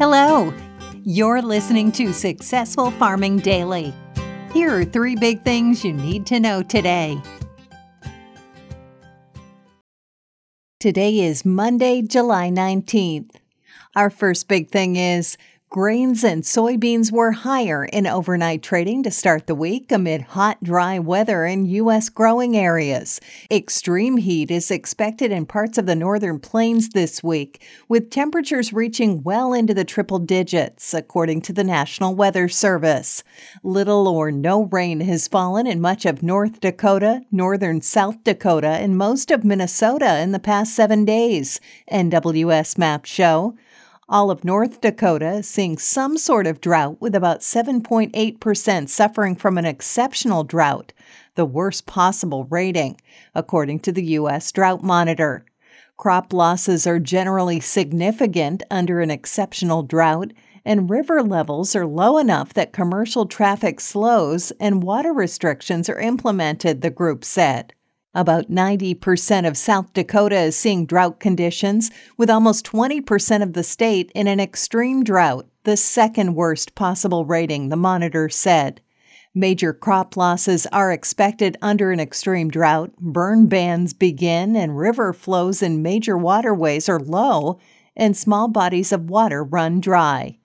Hello, you're listening to Successful Farming Daily. Here are three big things you need to know today. Today is Monday, July 19th. Our first big thing is Grains and soybeans were higher in overnight trading to start the week amid hot, dry weather in U.S. growing areas. Extreme heat is expected in parts of the northern plains this week, with temperatures reaching well into the triple digits, according to the National Weather Service. Little or no rain has fallen in much of North Dakota, northern South Dakota, and most of Minnesota in the past seven days, NWS maps show. All of North Dakota seeing some sort of drought, with about 7.8% suffering from an exceptional drought, the worst possible rating, according to the U.S. Drought Monitor. Crop losses are generally significant under an exceptional drought, and river levels are low enough that commercial traffic slows and water restrictions are implemented, the group said. About 90% of South Dakota is seeing drought conditions, with almost 20% of the state in an extreme drought, the second worst possible rating, the monitor said. Major crop losses are expected under an extreme drought, burn bans begin, and river flows in major waterways are low, and small bodies of water run dry.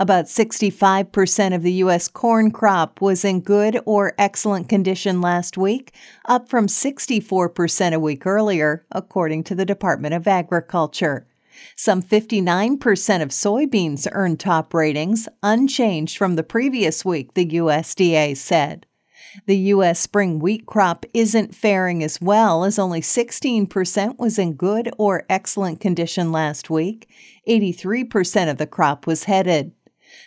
About 65% of the U.S. corn crop was in good or excellent condition last week, up from 64% a week earlier, according to the Department of Agriculture. Some 59% of soybeans earned top ratings, unchanged from the previous week, the USDA said. The U.S. spring wheat crop isn't faring as well, as only 16% was in good or excellent condition last week. 83% of the crop was headed.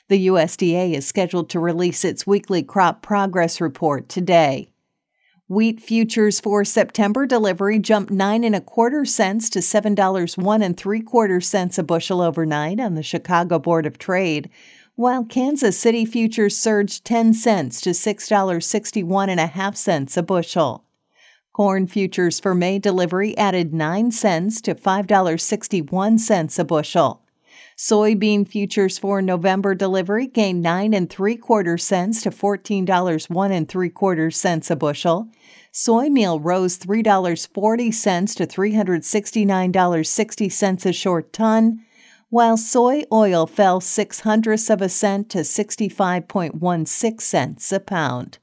The USDA is scheduled to release its weekly crop progress report today. Wheat futures for September delivery jumped nine and a quarter cents to seven dollars one and three quarter cents a bushel overnight on the Chicago Board of Trade, while Kansas City futures surged ten cents to six dollars sixty one and a half cents a bushel. Corn futures for May delivery added nine cents to five dollars sixty one cents a bushel. Soybean futures for November delivery gained nine and three quarter cents to fourteen dollars one and three quarter cents a bushel. Soy meal rose three dollars forty cents to three hundred sixty nine dollars sixty cents a short ton, while soy oil fell six hundredths of a cent to sixty five point one six cents a pound.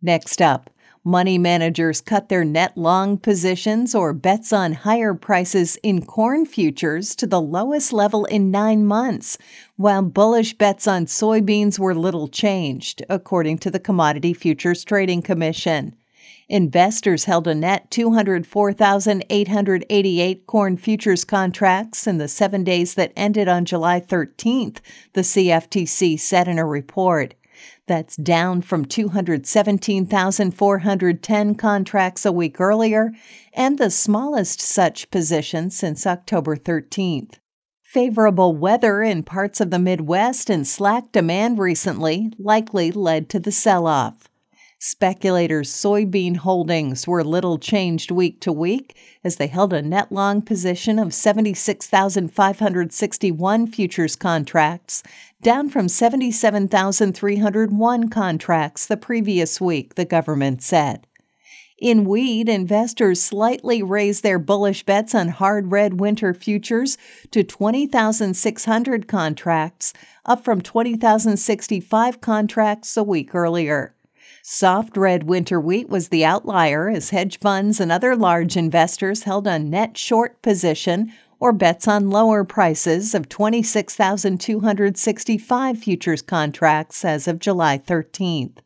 Next up. Money managers cut their net long positions or bets on higher prices in corn futures to the lowest level in nine months, while bullish bets on soybeans were little changed, according to the Commodity Futures Trading Commission. Investors held a net 204,888 corn futures contracts in the seven days that ended on July 13th, the CFTC said in a report. That's down from 217,410 contracts a week earlier and the smallest such position since October 13th. Favorable weather in parts of the Midwest and slack demand recently likely led to the sell off. Speculators' soybean holdings were little changed week to week as they held a net long position of 76,561 futures contracts, down from 77,301 contracts the previous week, the government said. In wheat, investors slightly raised their bullish bets on hard red winter futures to 20,600 contracts, up from 20,065 contracts a week earlier. Soft red winter wheat was the outlier as hedge funds and other large investors held a net short position or bets on lower prices of 26,265 futures contracts as of July 13th.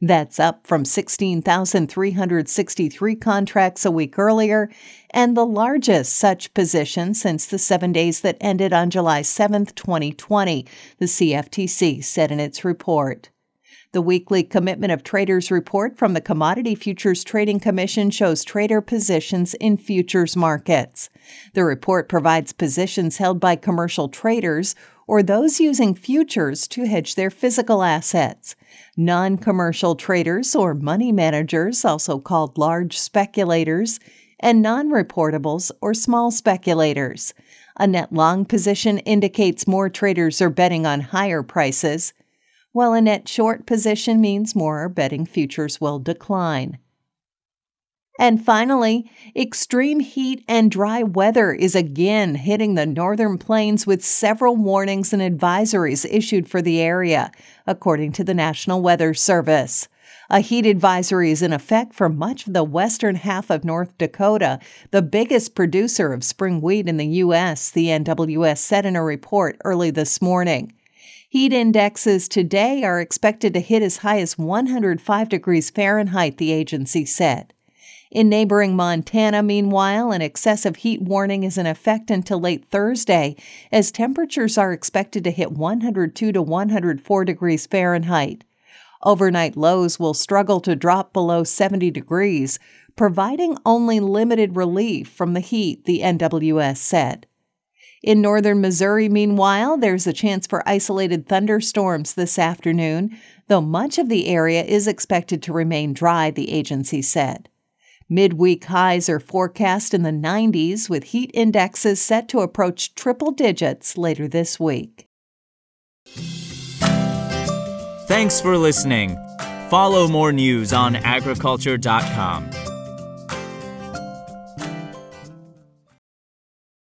That's up from 16,363 contracts a week earlier and the largest such position since the seven days that ended on July 7, 2020, the CFTC said in its report. The weekly Commitment of Traders report from the Commodity Futures Trading Commission shows trader positions in futures markets. The report provides positions held by commercial traders or those using futures to hedge their physical assets. Non commercial traders or money managers, also called large speculators, and non reportables or small speculators. A net long position indicates more traders are betting on higher prices, while a net short position means more betting futures will decline. And finally, extreme heat and dry weather is again hitting the northern plains with several warnings and advisories issued for the area, according to the National Weather Service. A heat advisory is in effect for much of the western half of North Dakota, the biggest producer of spring wheat in the U.S., the NWS said in a report early this morning. Heat indexes today are expected to hit as high as 105 degrees Fahrenheit, the agency said. In neighboring Montana, meanwhile, an excessive heat warning is in effect until late Thursday, as temperatures are expected to hit 102 to 104 degrees Fahrenheit. Overnight lows will struggle to drop below 70 degrees, providing only limited relief from the heat, the NWS said. In northern Missouri, meanwhile, there's a chance for isolated thunderstorms this afternoon, though much of the area is expected to remain dry, the agency said. Midweek highs are forecast in the 90s, with heat indexes set to approach triple digits later this week. Thanks for listening. Follow more news on agriculture.com.